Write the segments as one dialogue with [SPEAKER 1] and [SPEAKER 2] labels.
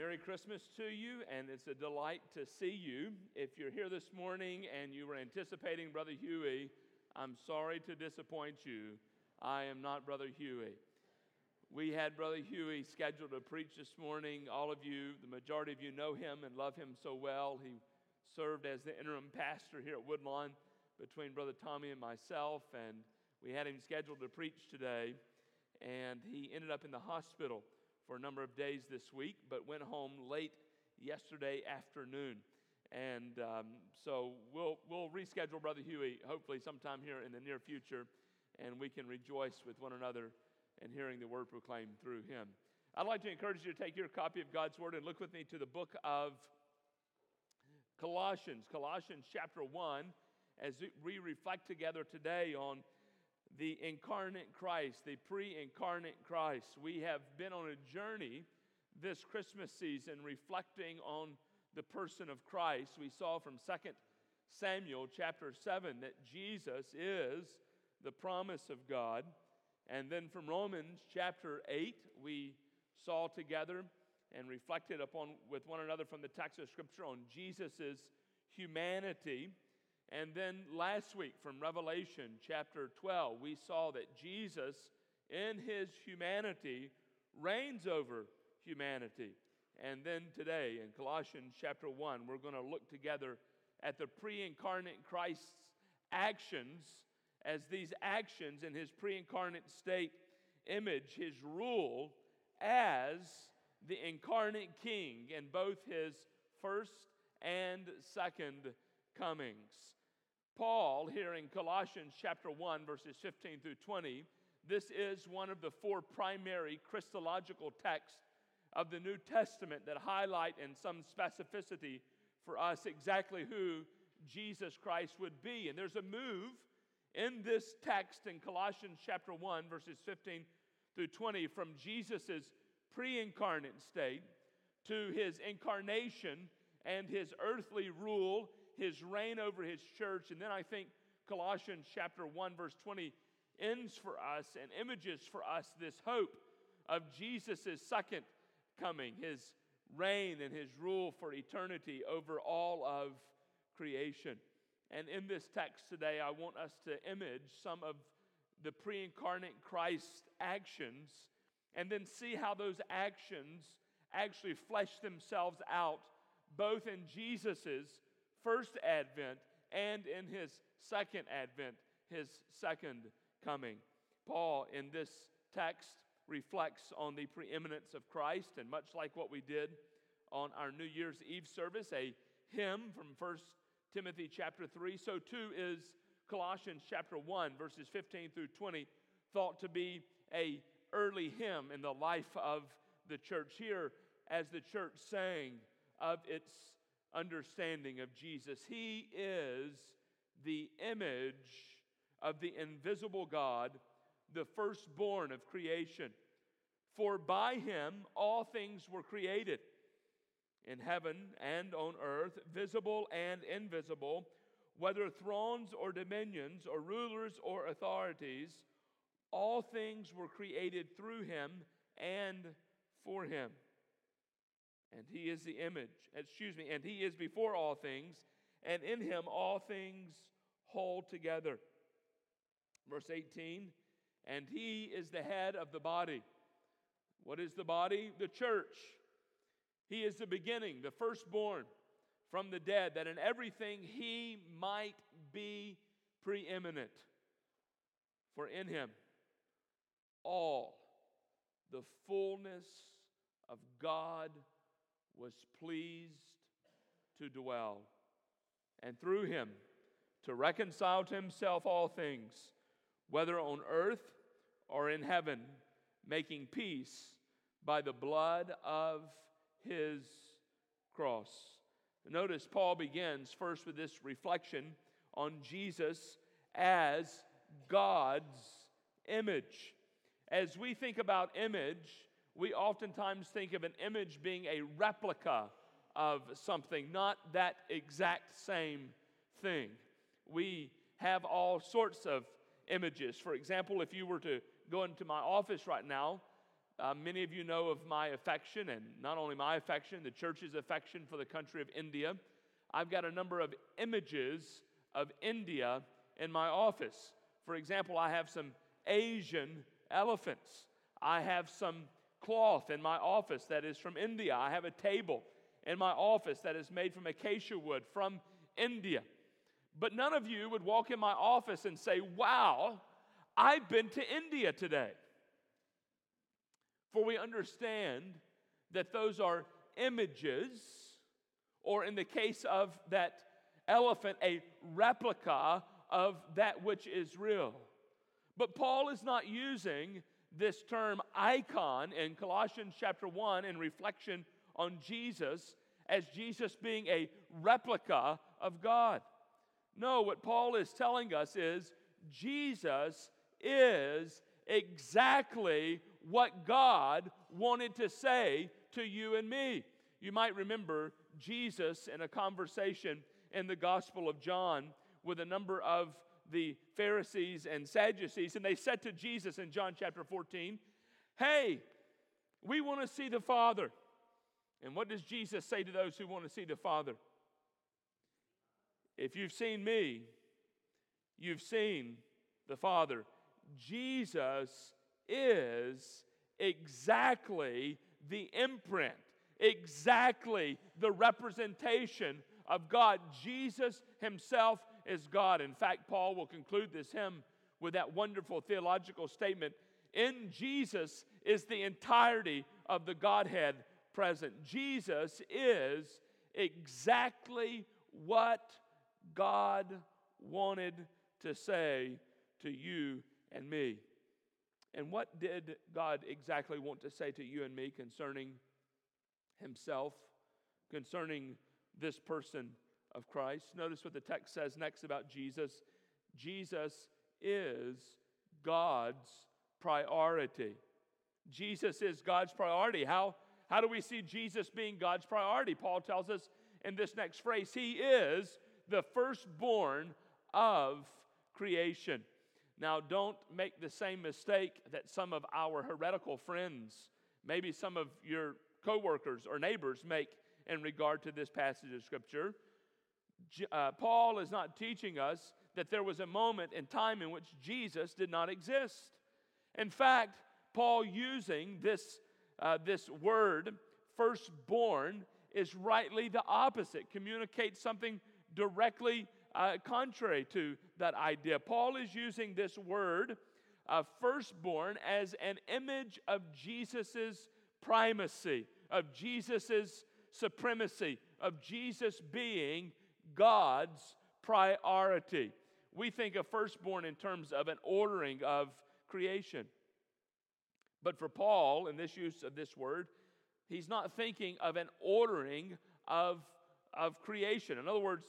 [SPEAKER 1] Merry Christmas to you, and it's a delight to see you. If you're here this morning and you were anticipating Brother Huey, I'm sorry to disappoint you. I am not Brother Huey. We had Brother Huey scheduled to preach this morning. All of you, the majority of you, know him and love him so well. He served as the interim pastor here at Woodlawn between Brother Tommy and myself, and we had him scheduled to preach today, and he ended up in the hospital for a number of days this week, but went home late yesterday afternoon. And um, so we'll, we'll reschedule Brother Huey hopefully sometime here in the near future, and we can rejoice with one another and hearing the word proclaimed through him. I'd like to encourage you to take your copy of God's Word and look with me to the book of Colossians, Colossians chapter 1, as we reflect together today on the incarnate Christ, the pre incarnate Christ. We have been on a journey this Christmas season reflecting on the person of Christ. We saw from 2 Samuel chapter 7 that Jesus is the promise of God. And then from Romans chapter 8, we saw together and reflected upon with one another from the text of Scripture on Jesus' humanity and then last week from Revelation chapter 12, we saw that Jesus, in his humanity, reigns over humanity. And then today in Colossians chapter 1, we're going to look together at the pre incarnate Christ's actions as these actions in his pre incarnate state image his rule as the incarnate king in both his first and second comings. Paul, here in Colossians chapter 1, verses 15 through 20, this is one of the four primary Christological texts of the New Testament that highlight in some specificity for us exactly who Jesus Christ would be. And there's a move in this text in Colossians chapter 1, verses 15 through 20, from Jesus' pre incarnate state to his incarnation and his earthly rule his reign over his church. And then I think Colossians chapter 1, verse 20 ends for us and images for us this hope of Jesus' second coming, his reign and his rule for eternity over all of creation. And in this text today, I want us to image some of the pre incarnate Christ actions and then see how those actions actually flesh themselves out both in Jesus's first advent and in his second advent, his second coming. Paul, in this text, reflects on the preeminence of Christ, and much like what we did on our New Year's Eve service, a hymn from 1 Timothy chapter 3, so too is Colossians chapter 1, verses 15 through 20, thought to be a early hymn in the life of the church here as the church sang of its understanding of Jesus. He is the image of the invisible God, the firstborn of creation. For by him all things were created, in heaven and on earth, visible and invisible, whether thrones or dominions or rulers or authorities, all things were created through him and for him and he is the image, excuse me, and he is before all things, and in him all things hold together. Verse 18, and he is the head of the body. What is the body? The church. He is the beginning, the firstborn from the dead, that in everything he might be preeminent. For in him all the fullness of God was pleased to dwell, and through him to reconcile to himself all things, whether on earth or in heaven, making peace by the blood of his cross. Notice Paul begins first with this reflection on Jesus as God's image. As we think about image, we oftentimes think of an image being a replica of something, not that exact same thing. We have all sorts of images. For example, if you were to go into my office right now, uh, many of you know of my affection, and not only my affection, the church's affection for the country of India. I've got a number of images of India in my office. For example, I have some Asian elephants. I have some cloth in my office that is from India. I have a table in my office that is made from acacia wood from India. But none of you would walk in my office and say, Wow, I've been to India today. For we understand that those are images, or in the case of that elephant, a replica of that which is real. But Paul is not using this term icon in Colossians chapter 1 in reflection on Jesus as Jesus being a replica of God. No, what Paul is telling us is Jesus is exactly what God wanted to say to you and me. You might remember Jesus in a conversation in the Gospel of John with a number of the Pharisees and Sadducees, and they said to Jesus in John chapter 14, Hey, we want to see the Father. And what does Jesus say to those who want to see the Father? If you've seen me, you've seen the Father. Jesus is exactly the imprint, exactly the representation of God. Jesus himself is God. In fact, Paul will conclude this hymn with that wonderful theological statement In Jesus is the entirety of the Godhead present. Jesus is exactly what God wanted to say to you and me. And what did God exactly want to say to you and me concerning Himself, concerning this person of Christ? Notice what the text says next about Jesus. Jesus is God's priority. Jesus is God's priority. How, how do we see Jesus being God's priority? Paul tells us in this next phrase He is the firstborn of creation. Now, don't make the same mistake that some of our heretical friends, maybe some of your coworkers or neighbors make in regard to this passage of Scripture. Uh, Paul is not teaching us that there was a moment in time in which Jesus did not exist. In fact, Paul using this, uh, this word, firstborn, is rightly the opposite, communicates something directly uh, contrary to that idea. Paul is using this word, uh, firstborn, as an image of Jesus' primacy, of Jesus' supremacy, of Jesus being God's priority. We think of firstborn in terms of an ordering of creation. But for Paul, in this use of this word, he's not thinking of an ordering of, of creation. In other words,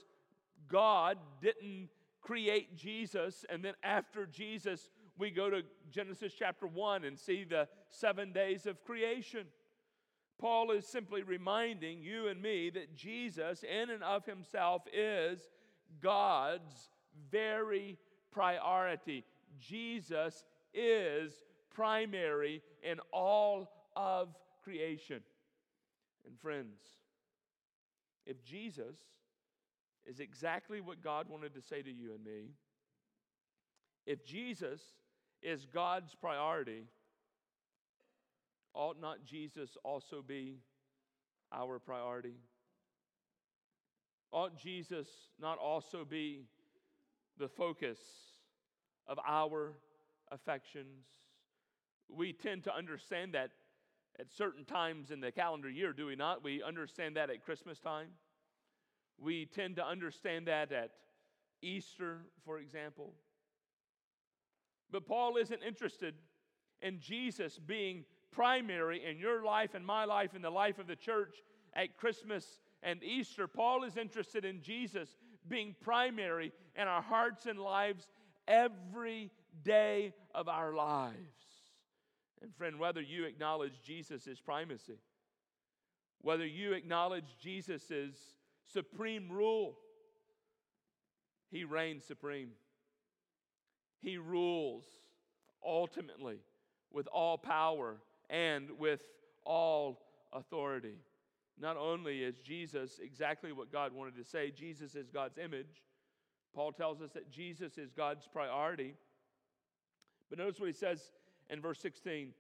[SPEAKER 1] God didn't create Jesus, and then after Jesus, we go to Genesis chapter 1 and see the seven days of creation. Paul is simply reminding you and me that Jesus, in and of himself, is God's very priority. Jesus is primary in all of creation. And friends, if Jesus is exactly what God wanted to say to you and me. If Jesus is God's priority, ought not Jesus also be our priority? Ought Jesus not also be the focus of our affections? We tend to understand that at certain times in the calendar year, do we not? We understand that at Christmas time. We tend to understand that at Easter, for example. But Paul isn't interested in Jesus being primary in your life and my life and the life of the church at Christmas and Easter. Paul is interested in Jesus being primary in our hearts and lives every day of our lives. And friend, whether you acknowledge Jesus' primacy, whether you acknowledge Jesus' supreme rule. He reigns supreme. He rules ultimately with all power and with all authority. Not only is Jesus exactly what God wanted to say, Jesus is God's image. Paul tells us that Jesus is God's priority. But notice what he says in verse 16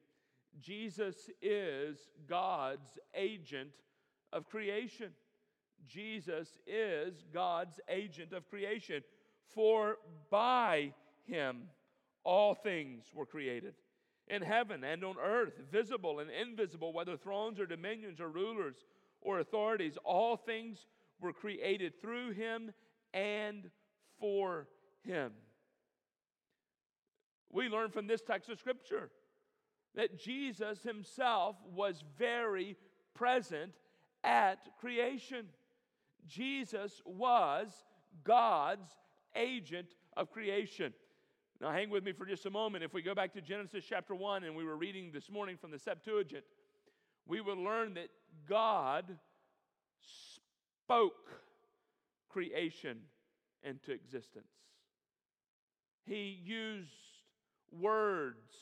[SPEAKER 1] Jesus is God's agent of creation. Jesus is God's agent of creation. For by him all things were created in heaven and on earth, visible and invisible, whether thrones or dominions or rulers or authorities, all things were created through him and for him. We learn from this text of scripture that Jesus himself was very present at creation. Jesus was God's agent of creation. Now, hang with me for just a moment. If we go back to Genesis chapter 1, and we were reading this morning from the Septuagint, we will learn that God spoke creation into existence. He used words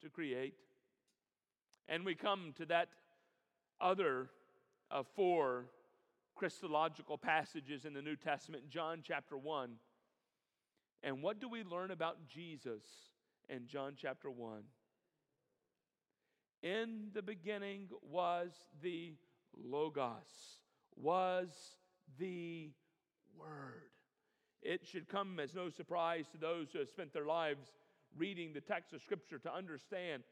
[SPEAKER 1] to create. And we come to that other of four Christological passages in the New Testament, John chapter 1. And what do we learn about Jesus in John chapter 1? In the beginning was the Logos, was the Word. It should come as no surprise to those who have spent their lives reading the text of Scripture to understand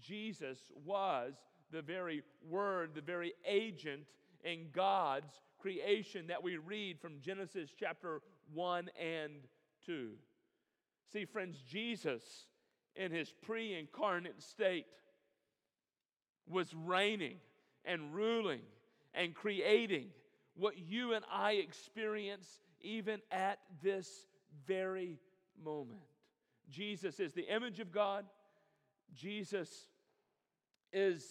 [SPEAKER 1] Jesus was the very Word, the very agent in God's creation that we read from Genesis chapter 1 and 2. See, friends, Jesus in his pre incarnate state was reigning and ruling and creating what you and I experience even at this very moment. Jesus is the image of God. Jesus is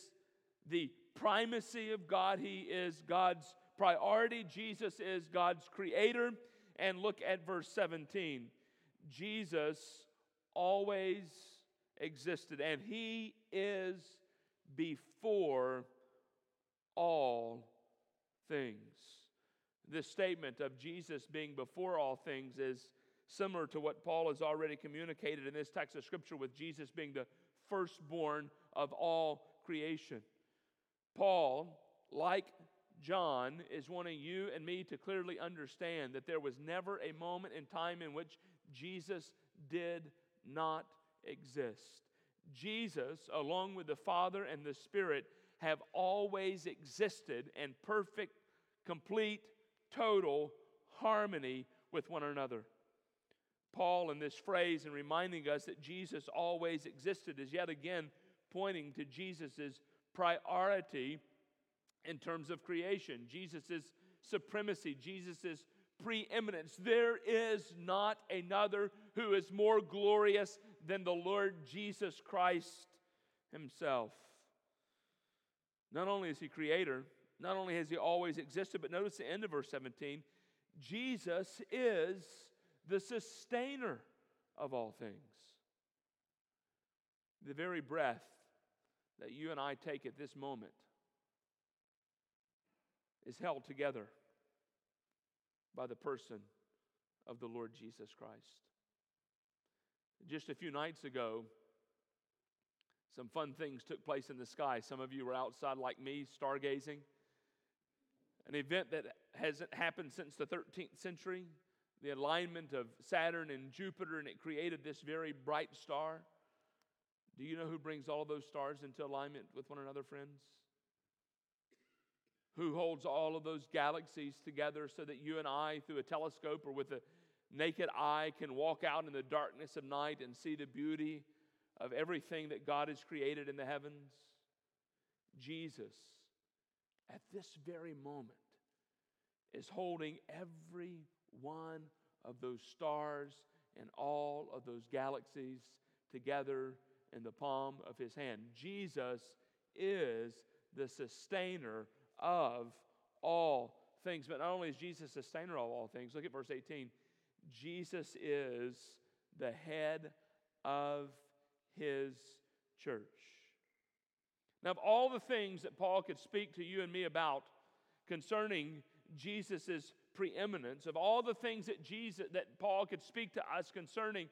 [SPEAKER 1] the primacy of God. He is God's priority. Jesus is God's creator. And look at verse 17. Jesus always existed, and He is before all things. This statement of Jesus being before all things is similar to what Paul has already communicated in this text of Scripture with Jesus being the firstborn of all creation. Paul, like John, is wanting you and me to clearly understand that there was never a moment in time in which Jesus did not exist. Jesus, along with the Father and the Spirit, have always existed in perfect, complete, total harmony with one another. Paul, in this phrase, and reminding us that Jesus always existed, is yet again pointing to Jesus' priority in terms of creation, Jesus' supremacy, Jesus' preeminence. There is not another who is more glorious than the Lord Jesus Christ Himself. Not only is He creator, not only has He always existed, but notice the end of verse 17 Jesus is the sustainer of all things. The very breath that you and I take at this moment is held together by the person of the Lord Jesus Christ. Just a few nights ago, some fun things took place in the sky. Some of you were outside like me, stargazing. An event that hasn't happened since the 13th century the alignment of Saturn and Jupiter, and it created this very bright star. Do you know who brings all those stars into alignment with one another, friends? Who holds all of those galaxies together so that you and I, through a telescope or with a naked eye, can walk out in the darkness of night and see the beauty of everything that God has created in the heavens? Jesus, at this very moment, is holding every one of those stars and all of those galaxies together in the palm of his hand. Jesus is the sustainer of all things. But not only is Jesus sustainer of all things, look at verse 18. Jesus is the head of his church. Now, of all the things that Paul could speak to you and me about concerning Jesus' preeminence, of all the things that Jesus that Paul could speak to us concerning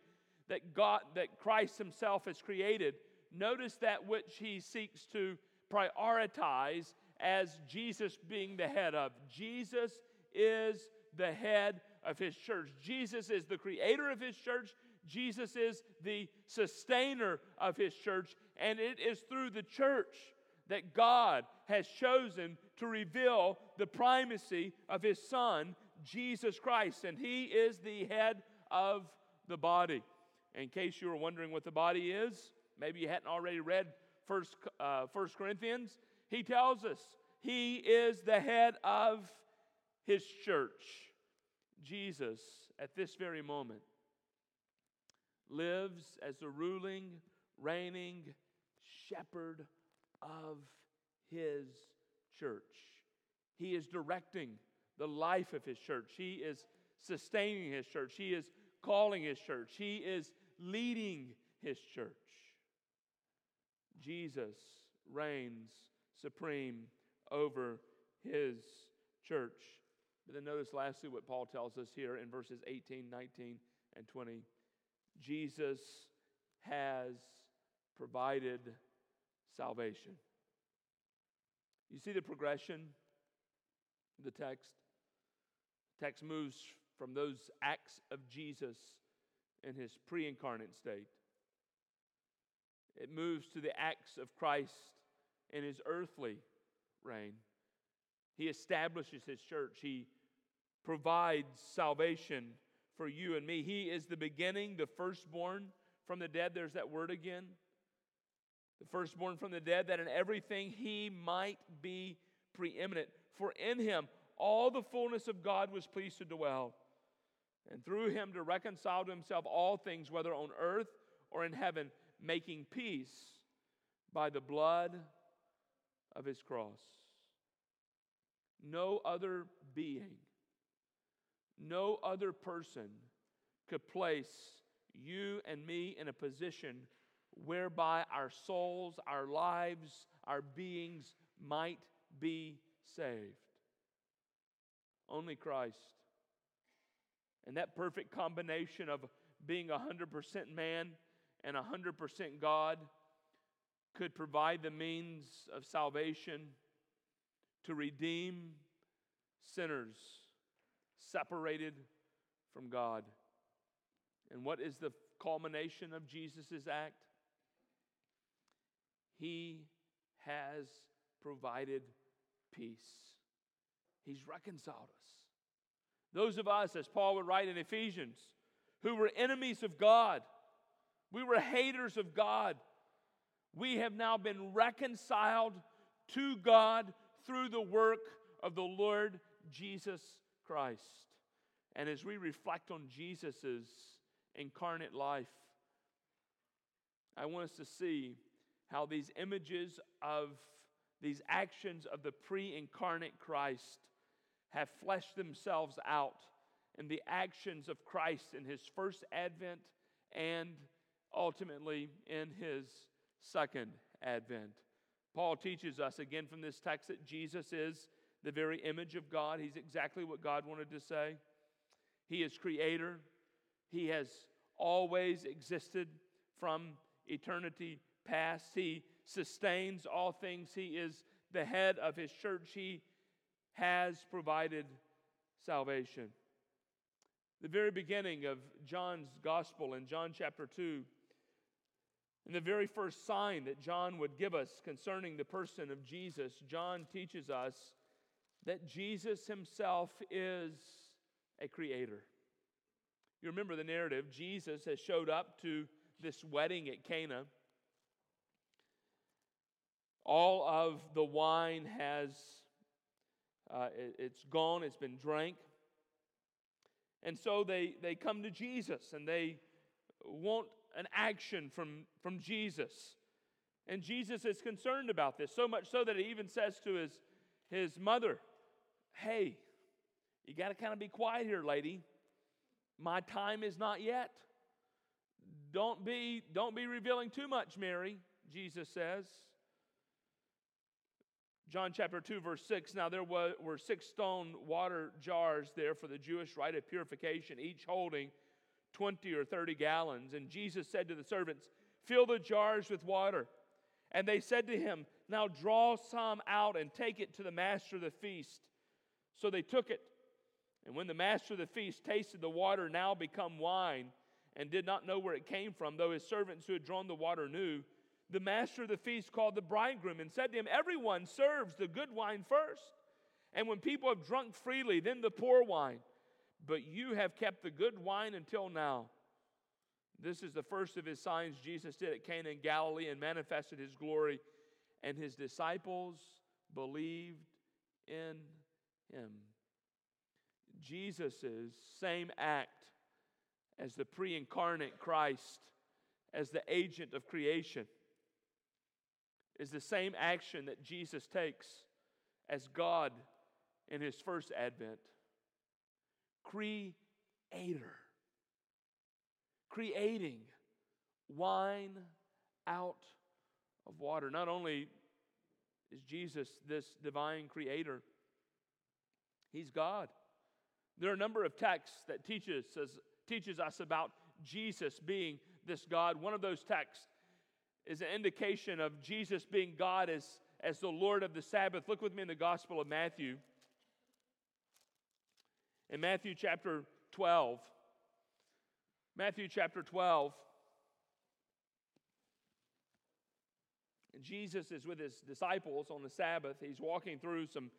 [SPEAKER 1] that God that Christ himself has created, notice that which he seeks to prioritize as Jesus being the head of. Jesus is the head of his church. Jesus is the creator of his church. Jesus is the sustainer of his church. And it is through the church that God has chosen to reveal the primacy of his son, Jesus Christ. And he is the head of the body. In case you were wondering what the body is, maybe you hadn't already read First, uh, First Corinthians, he tells us he is the head of his church. Jesus, at this very moment, lives as the ruling, reigning shepherd of his church. He is directing the life of his church. He is sustaining his church. He is calling his church. He is leading his church. Jesus reigns supreme over his church. But then notice lastly what Paul tells us here in verses 18, 19, and 20. Jesus has provided salvation. You see the progression the text? The text moves from those acts of Jesus in his pre incarnate state. It moves to the acts of Christ in his earthly reign. He establishes his church. He provides salvation for you and me. He is the beginning, the firstborn from the dead. There's that word again. The firstborn from the dead, that in everything he might be preeminent. For in him all the fullness of God was pleased to dwell, and through him to reconcile to himself all things, whether on earth or in heaven, making peace by the blood of his cross. No other being no other person could place you and me in a position whereby our souls, our lives, our beings might be saved. Only Christ. And that perfect combination of being 100% man and 100% God could provide the means of salvation to redeem sinners separated from God. And what is the culmination of Jesus' act? He has provided peace. He's reconciled us. Those of us, as Paul would write in Ephesians, who were enemies of God, we were haters of God, we have now been reconciled to God through the work of the Lord Jesus Christ. And as we reflect on Jesus' incarnate life, I want us to see how these images of these actions of the pre incarnate Christ have fleshed themselves out in the actions of Christ in his first advent and ultimately in his second advent. Paul teaches us again from this text that Jesus is the very image of God. He's exactly what God wanted to say. He is creator, He has always existed from eternity past. He sustains all things. He is the head of His church. He has provided salvation. The very beginning of John's gospel in John chapter 2, in the very first sign that John would give us concerning the person of Jesus, John teaches us that Jesus himself is a creator. You remember the narrative. Jesus has showed up to this wedding at Cana. All of the wine has, uh, it, it's gone, it's been drank. And so they, they come to Jesus and they want an action from, from Jesus. And Jesus is concerned about this, so much so that he even says to his, his mother, Hey, you got to kind of be quiet here, lady. My time is not yet. Don't be, don't be revealing too much, Mary, Jesus says. John chapter 2, verse 6 Now there were, were six stone water jars there for the Jewish rite of purification, each holding 20 or 30 gallons. And Jesus said to the servants, Fill the jars with water. And they said to him, Now draw some out and take it to the master of the feast. So they took it. And when the master of the feast tasted the water now become wine, and did not know where it came from, though his servants who had drawn the water knew, the master of the feast called the bridegroom and said to him, Everyone serves the good wine first, and when people have drunk freely, then the poor wine. But you have kept the good wine until now. This is the first of his signs Jesus did at Cana in Galilee and manifested his glory, and his disciples believed in him. Jesus' same act as the pre incarnate Christ, as the agent of creation, is the same action that Jesus takes as God in his first advent. Creator. Creating wine out of water. Not only is Jesus this divine creator, he's God. There are a number of texts that teaches us, teaches us about Jesus being this God. One of those texts is an indication of Jesus being God as, as the Lord of the Sabbath. Look with me in the Gospel of Matthew. In Matthew chapter 12, Matthew chapter 12, Jesus is with his disciples on the Sabbath. He's walking through some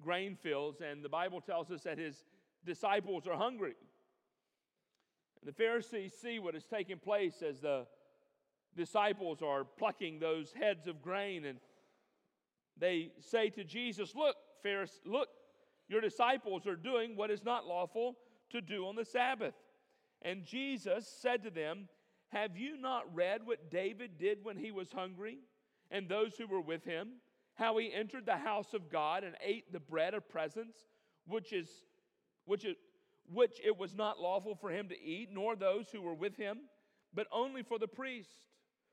[SPEAKER 1] grain fields, and the Bible tells us that his disciples are hungry. And the Pharisees see what is taking place as the disciples are plucking those heads of grain, and they say to Jesus, Look, Pharisees, look, your disciples are doing what is not lawful to do on the Sabbath. And Jesus said to them, Have you not read what David did when he was hungry, and those who were with him? How he entered the house of God and ate the bread of presence, which is which it, which it was not lawful for him to eat, nor those who were with him, but only for the priest?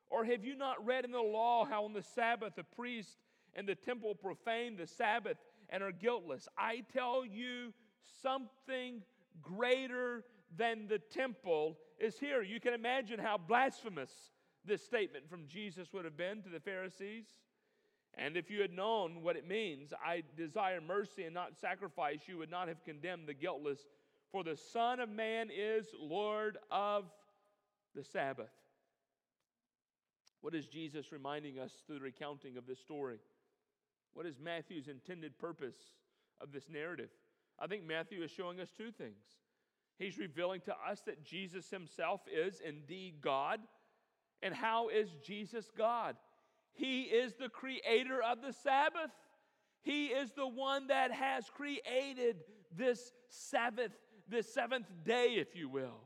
[SPEAKER 1] Or have you not read in the law how on the Sabbath the priest and the temple profane the Sabbath and are guiltless? I tell you, something greater than the temple is here. You can imagine how blasphemous this statement from Jesus would have been to the Pharisees. And if you had known what it means, I desire mercy and not sacrifice, you would not have condemned the guiltless. For the Son of Man is Lord of the Sabbath. What is Jesus reminding us through the recounting of this story? What is Matthew's intended purpose of this narrative? I think Matthew is showing us two things. He's revealing to us that Jesus himself is indeed God. And how is Jesus God? He is the creator of the Sabbath. He is the one that has created this Sabbath, this seventh day, if you will.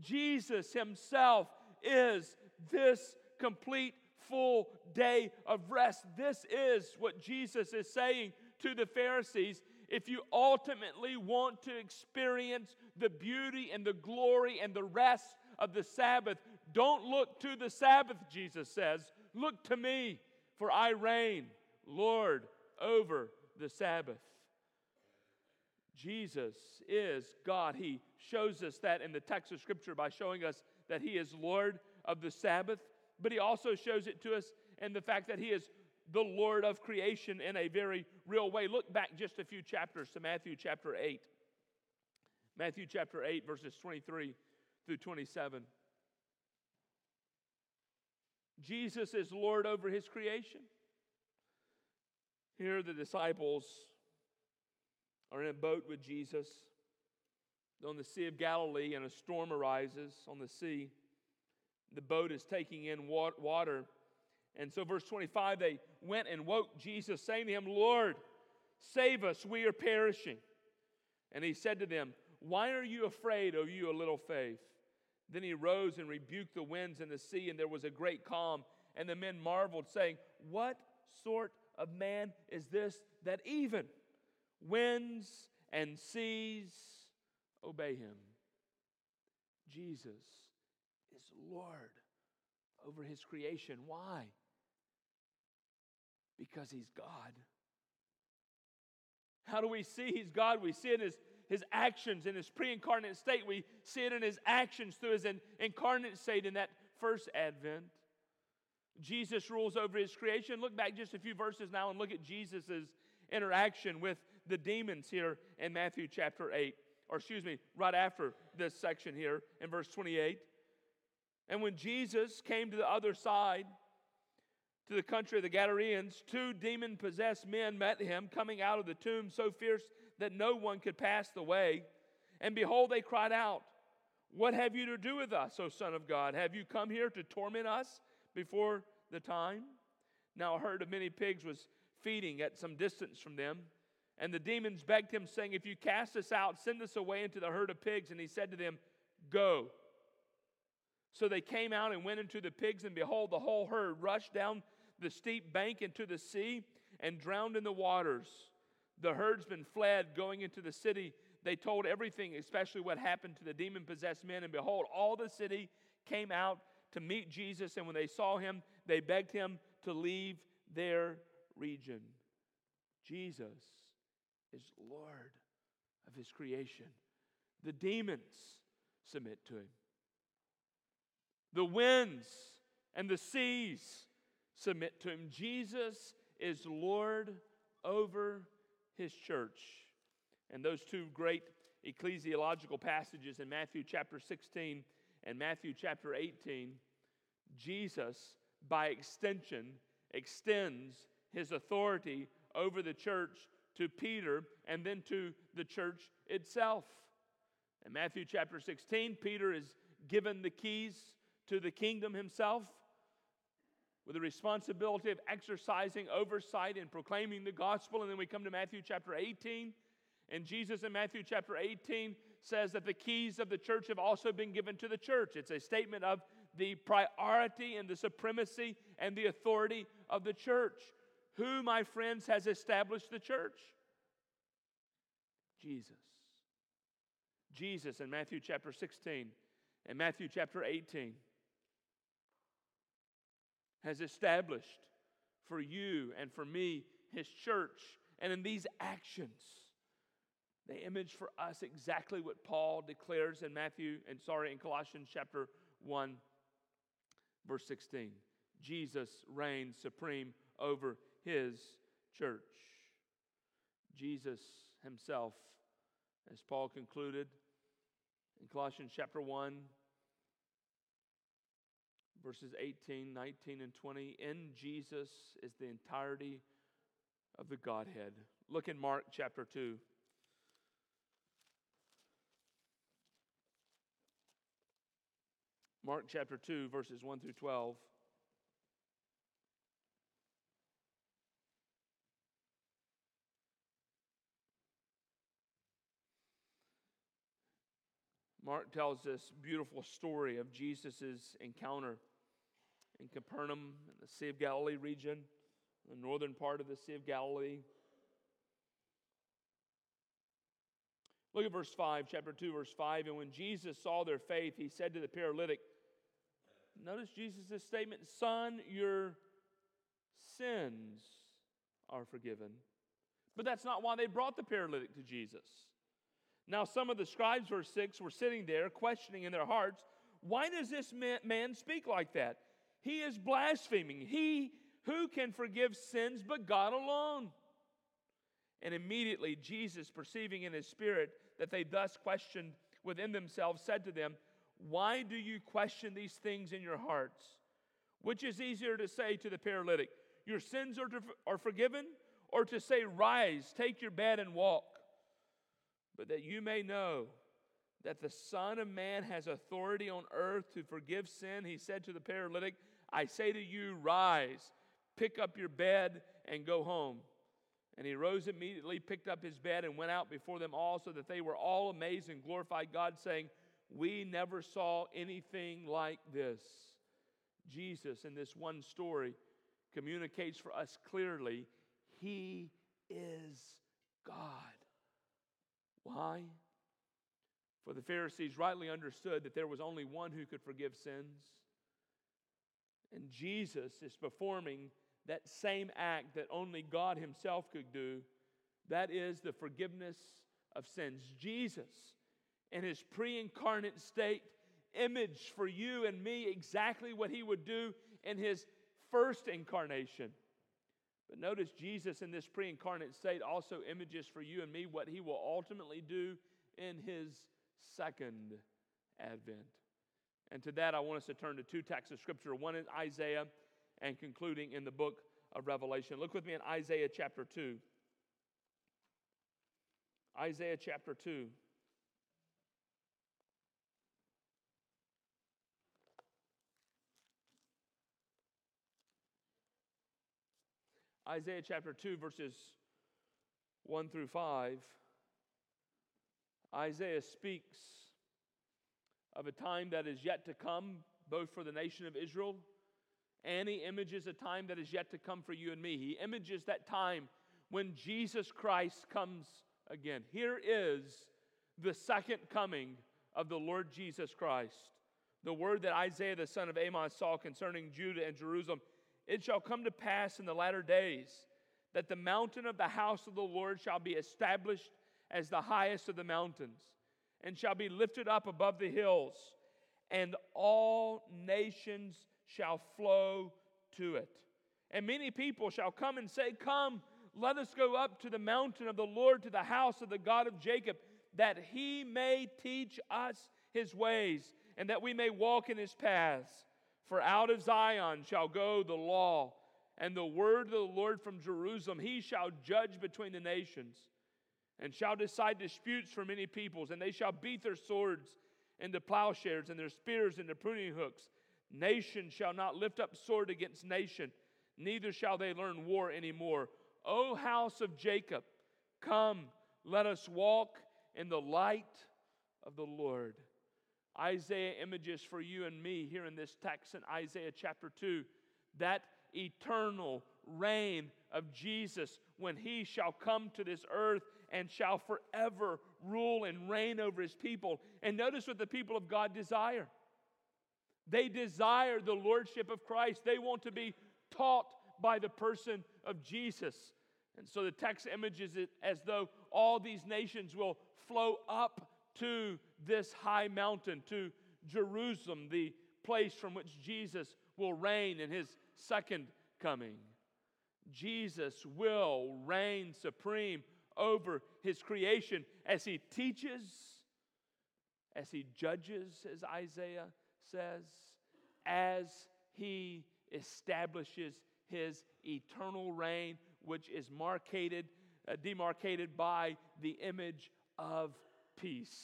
[SPEAKER 1] Jesus Himself is this complete full day of rest. This is what Jesus is saying to the Pharisees. If you ultimately want to experience the beauty and the glory and the rest of the Sabbath, don't look to the Sabbath, Jesus says. Look to me, for I reign, Lord, over the Sabbath. Jesus is God. He shows us that in the text of Scripture by showing us that He is Lord of the Sabbath, but He also shows it to us in the fact that He is the Lord of creation in a very real way. Look back just a few chapters to Matthew chapter 8. Matthew chapter 8, verses 23 through 27. Jesus is Lord over his creation. Here, the disciples are in a boat with Jesus on the Sea of Galilee, and a storm arises on the sea. The boat is taking in water. And so, verse 25, they went and woke Jesus, saying to him, Lord, save us, we are perishing. And he said to them, Why are you afraid, O you a little faith? Then he rose and rebuked the winds and the sea, and there was a great calm. And the men marveled, saying, What sort of man is this that even winds and seas obey him? Jesus Lord over his creation. Why? Because he's God. How do we see He's God? We see it in His, his actions in His pre incarnate state. We see it in His actions through His incarnate state in that first advent. Jesus rules over His creation. Look back just a few verses now and look at Jesus' interaction with the demons here in Matthew chapter 8, or excuse me, right after this section here in verse 28. And when Jesus came to the other side, to the country of the Gadarenes, two demon possessed men met him coming out of the tomb so fierce that no one could pass the way. And behold, they cried out, What have you to do with us, O Son of God? Have you come here to torment us before the time? Now a herd of many pigs was feeding at some distance from them. And the demons begged him, saying, If you cast us out, send us away into the herd of pigs. And he said to them, Go. So they came out and went into the pigs, and behold, the whole herd rushed down the steep bank into the sea and drowned in the waters. The herdsmen fled, going into the city. They told everything, especially what happened to the demon possessed men. And behold, all the city came out to meet Jesus. And when they saw him, they begged him to leave their region. Jesus is Lord of his creation. The demons submit to him. The winds and the seas submit to him. Jesus is Lord over his church. And those two great ecclesiological passages in Matthew chapter 16 and Matthew chapter 18, Jesus, by extension, extends his authority over the church to Peter and then to the church itself. In Matthew chapter 16, Peter is given the keys to the kingdom himself with the responsibility of exercising oversight and proclaiming the gospel. And then we come to Matthew chapter 18. And Jesus in Matthew chapter 18 says that the keys of the church have also been given to the church. It's a statement of the priority and the supremacy and the authority of the church. Who, my friends, has established the church? Jesus. Jesus in Matthew chapter 16 and Matthew chapter 18 has established for you and for me his church. And in these actions, they image for us exactly what Paul declares in Matthew and sorry in Colossians chapter 1 verse 16. Jesus reigns supreme over his church. Jesus himself as Paul concluded in Colossians chapter 1 verses 18, 19, and 20. In Jesus is the entirety of the Godhead. Look in Mark chapter 2. Mark chapter 2, verses 1 through 12. Mark tells this beautiful story of Jesus' encounter in Capernaum, in the Sea of Galilee region, the northern part of the Sea of Galilee. Look at verse 5, chapter 2, verse 5. And when Jesus saw their faith, he said to the paralytic, Notice Jesus' statement, Son, your sins are forgiven. But that's not why they brought the paralytic to Jesus. Now, some of the scribes, verse 6, were sitting there questioning in their hearts, Why does this man speak like that? He is blaspheming. He who can forgive sins but God alone. And immediately Jesus, perceiving in his spirit that they thus questioned within themselves, said to them, Why do you question these things in your hearts? Which is easier to say to the paralytic, Your sins are, to, are forgiven, or to say, Rise, take your bed and walk? But that you may know that the Son of Man has authority on earth to forgive sin, he said to the paralytic, I say to you, rise, pick up your bed, and go home. And he rose immediately, picked up his bed, and went out before them all, so that they were all amazed and glorified God, saying, We never saw anything like this. Jesus, in this one story, communicates for us clearly He is God. Why? For the Pharisees rightly understood that there was only one who could forgive sins. And Jesus is performing that same act that only God Himself could do That is the forgiveness of sins. Jesus, in his pre incarnate state, imaged for you and me exactly what he would do in his first incarnation. But notice Jesus in this pre incarnate state also images for you and me what he will ultimately do in his second advent. And to that, I want us to turn to two texts of scripture one in Isaiah and concluding in the book of Revelation. Look with me in Isaiah chapter 2. Isaiah chapter 2. Isaiah chapter 2, verses 1 through 5. Isaiah speaks of a time that is yet to come, both for the nation of Israel, and he images a time that is yet to come for you and me. He images that time when Jesus Christ comes again. Here is the second coming of the Lord Jesus Christ. The word that Isaiah the son of Amos saw concerning Judah and Jerusalem it shall come to pass in the latter days that the mountain of the house of the Lord shall be established as the highest of the mountains, and shall be lifted up above the hills, and all nations shall flow to it. And many people shall come and say, Come, let us go up to the mountain of the Lord, to the house of the God of Jacob, that he may teach us his ways, and that we may walk in his paths. For out of Zion shall go the law and the word of the Lord from Jerusalem. He shall judge between the nations and shall decide disputes for many peoples, and they shall beat their swords into plowshares and their spears into pruning hooks. Nation shall not lift up sword against nation, neither shall they learn war anymore. O house of Jacob, come, let us walk in the light of the Lord. Isaiah images for you and me here in this text in Isaiah chapter 2 that eternal reign of Jesus when he shall come to this earth and shall forever rule and reign over his people. And notice what the people of God desire they desire the lordship of Christ, they want to be taught by the person of Jesus. And so the text images it as though all these nations will flow up to this high mountain, to Jerusalem, the place from which Jesus will reign in his second coming. Jesus will reign supreme over his creation as he teaches, as he judges, as Isaiah says, as he establishes his eternal reign, which is marcated, uh, demarcated by the image of peace.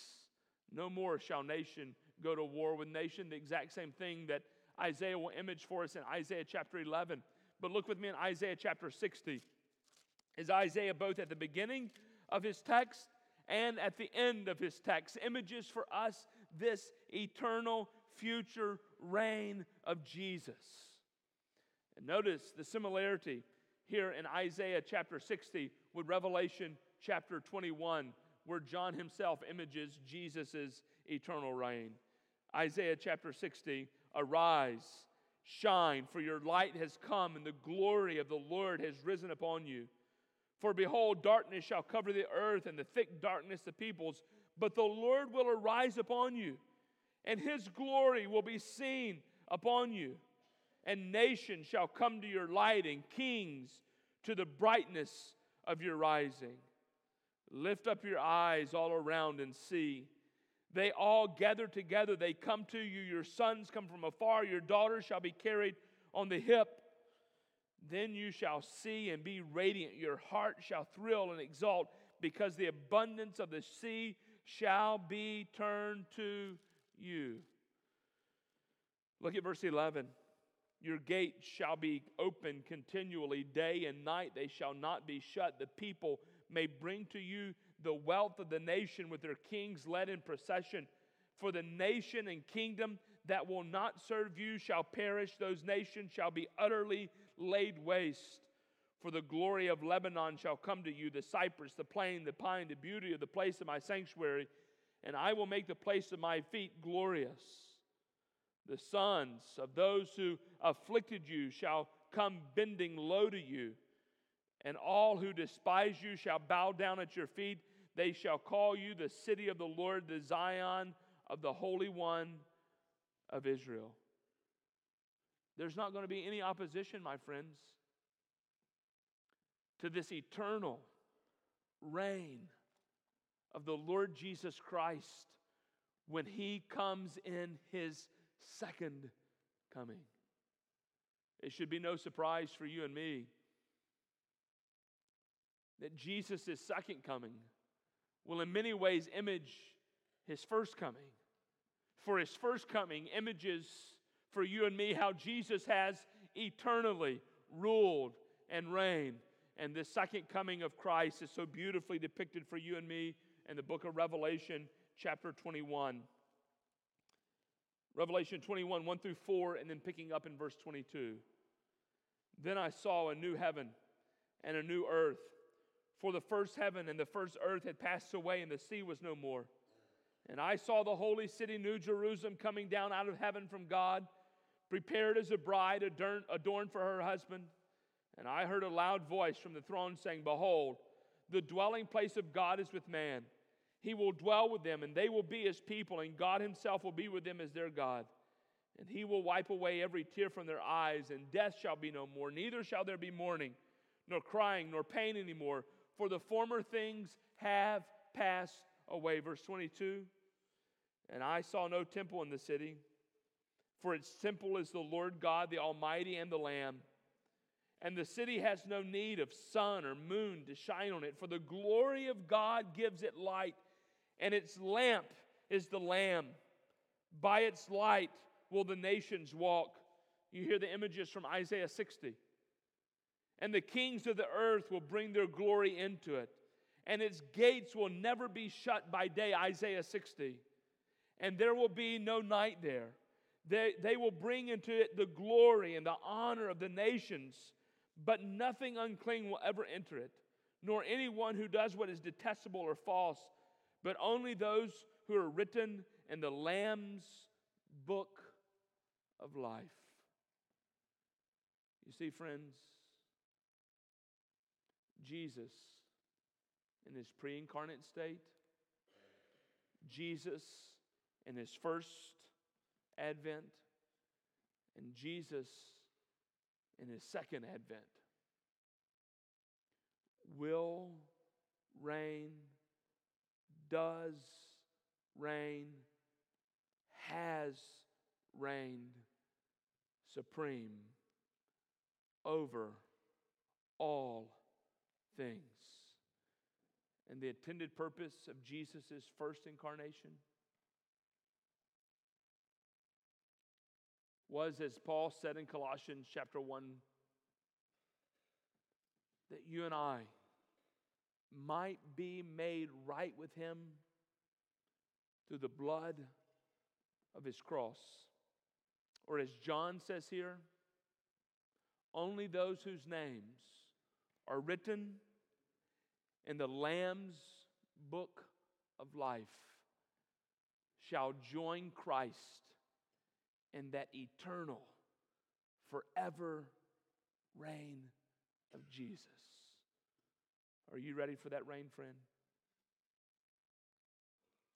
[SPEAKER 1] No more shall nation go to war with nation. The exact same thing that Isaiah will image for us in Isaiah chapter 11. But look with me in Isaiah chapter 60. Is Isaiah both at the beginning of his text and at the end of his text images for us this eternal future reign of Jesus. And notice the similarity here in Isaiah chapter 60 with Revelation chapter 21 where John himself images Jesus' eternal reign. Isaiah chapter 60 Arise, shine, for your light has come, and the glory of the Lord has risen upon you. For behold, darkness shall cover the earth, and the thick darkness the peoples, but the Lord will arise upon you, and his glory will be seen upon you. And nations shall come to your light, and kings to the brightness of your rising. Lift up your eyes all around and see. They all gather together. They come to you. Your sons come from afar. Your daughters shall be carried on the hip. Then you shall see and be radiant. Your heart shall thrill and exult because the abundance of the sea shall be turned to you. Look at verse 11. Your gates shall be open continually, day and night. They shall not be shut. The people may bring to you the wealth of the nation with their kings led in procession. For the nation and kingdom that will not serve you shall perish, those nations shall be utterly laid waste. For the glory of Lebanon shall come to you, the cypress, the plane, the pine, the beauty of the place of my sanctuary, and I will make the place of my feet glorious. The sons of those who afflicted you shall come bending low to you and all who despise you shall bow down at your feet. They shall call you the city of the Lord, the Zion of the Holy One of Israel. There's not going to be any opposition, my friends, to this eternal reign of the Lord Jesus Christ when he comes in his second coming. It should be no surprise for you and me that Jesus' second coming will, in many ways, image his first coming. For his first coming images for you and me how Jesus has eternally ruled and reigned. And the second coming of Christ is so beautifully depicted for you and me in the book of Revelation, chapter 21. Revelation 21, 1 through 4, and then picking up in verse 22. Then I saw a new heaven and a new earth. For the first heaven and the first earth had passed away, and the sea was no more. And I saw the holy city, New Jerusalem, coming down out of heaven from God, prepared as a bride adorned for her husband. And I heard a loud voice from the throne saying, Behold, the dwelling place of God is with man. He will dwell with them, and they will be his people, and God himself will be with them as their God. And he will wipe away every tear from their eyes, and death shall be no more. Neither shall there be mourning, nor crying, nor pain anymore, for the former things have passed away. Verse 22 And I saw no temple in the city, for its temple is the Lord God, the Almighty, and the Lamb. And the city has no need of sun or moon to shine on it, for the glory of God gives it light, and its lamp is the Lamb. By its light will the nations walk. You hear the images from Isaiah 60. And the kings of the earth will bring their glory into it, and its gates will never be shut by day. Isaiah 60. And there will be no night there. They, they will bring into it the glory and the honor of the nations but nothing unclean will ever enter it, nor anyone who does what is detestable or false, but only those who are written in the Lamb's book of life. You see, friends, Jesus in his pre incarnate state, Jesus in his first advent, and Jesus in his second advent will reign, does reign, has reigned supreme over all things. And the intended purpose of Jesus' first incarnation was, as Paul said in Colossians chapter 1, that you and I might be made right with him through the blood of his cross. Or as John says here, only those whose names are written in the Lamb's book of life shall join Christ in that eternal, forever reign of Jesus. Are you ready for that reign, friend?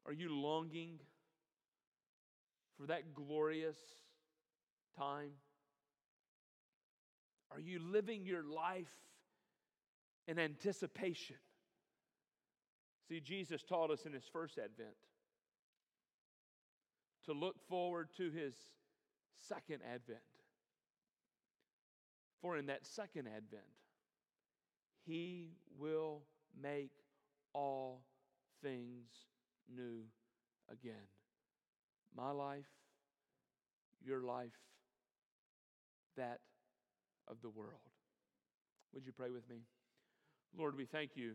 [SPEAKER 1] Are you longing for that glorious time? Are you living your life in anticipation? See, Jesus taught us in his first advent to look forward to his second advent. For in that second advent, he will make all things new again. My life, your life, that of the world. Would you pray with me? Lord, we thank you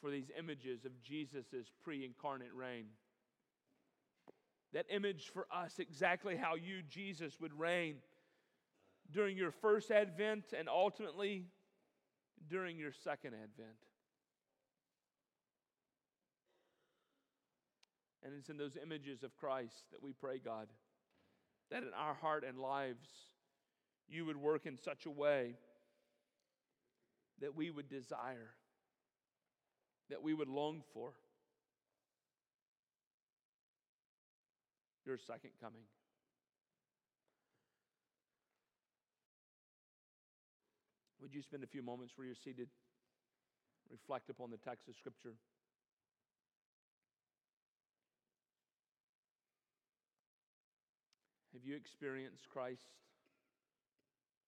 [SPEAKER 1] for these images of Jesus' pre incarnate reign that image for us exactly how you, Jesus, would reign during your first advent and ultimately during your second advent. And it's in those images of Christ that we pray, God, that in our heart and lives you would work in such a way that we would desire, that we would long for your second coming. Would you spend a few moments where you're seated? Reflect upon the text of Scripture. Have you experienced Christ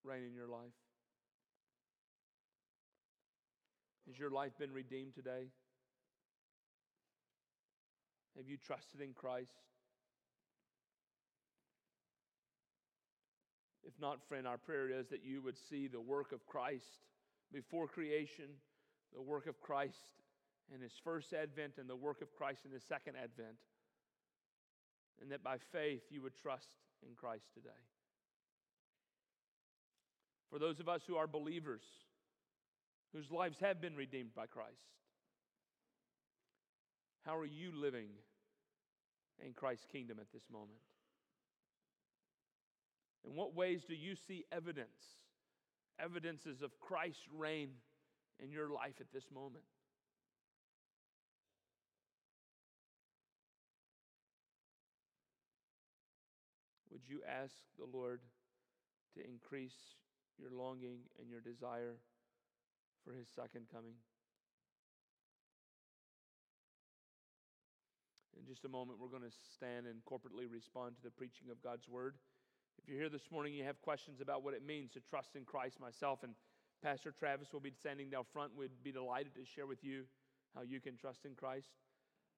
[SPEAKER 1] reign in your life? Has your life been redeemed today? Have you trusted in Christ? Not, friend, our prayer is that you would see the work of Christ before creation, the work of Christ in his first advent, and the work of Christ in his second advent. And that by faith you would trust in Christ today. For those of us who are believers, whose lives have been redeemed by Christ, how are you living in Christ's kingdom at this moment? In what ways do you see evidence, evidences of Christ's reign in your life at this moment? Would you ask the Lord to increase your longing and your desire for his second coming? In just a moment, we're going to stand and corporately respond to the preaching of God's word. If you're here this morning, you have questions about what it means to trust in Christ, myself and Pastor Travis will be standing down front. We'd be delighted to share with you how you can trust in Christ.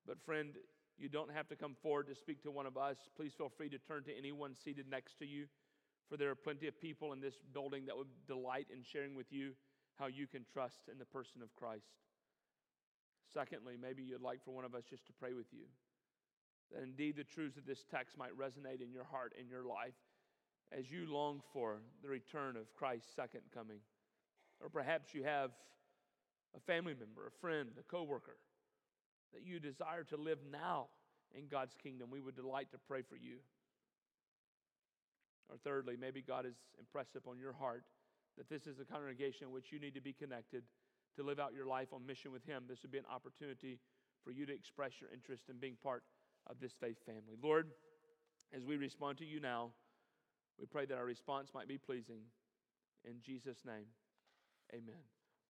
[SPEAKER 1] But, friend, you don't have to come forward to speak to one of us. Please feel free to turn to anyone seated next to you, for there are plenty of people in this building that would delight in sharing with you how you can trust in the person of Christ. Secondly, maybe you'd like for one of us just to pray with you that indeed the truths of this text might resonate in your heart, in your life, as you long for the return of Christ's second coming. Or perhaps you have a family member, a friend, a coworker that you desire to live now in God's kingdom. We would delight to pray for you. Or thirdly, maybe God has impressed upon your heart that this is a congregation in which you need to be connected to live out your life on mission with Him. This would be an opportunity for you to express your interest in being part of this faith family. Lord, as we respond to you now, we pray that our response might be pleasing. In Jesus' name, amen.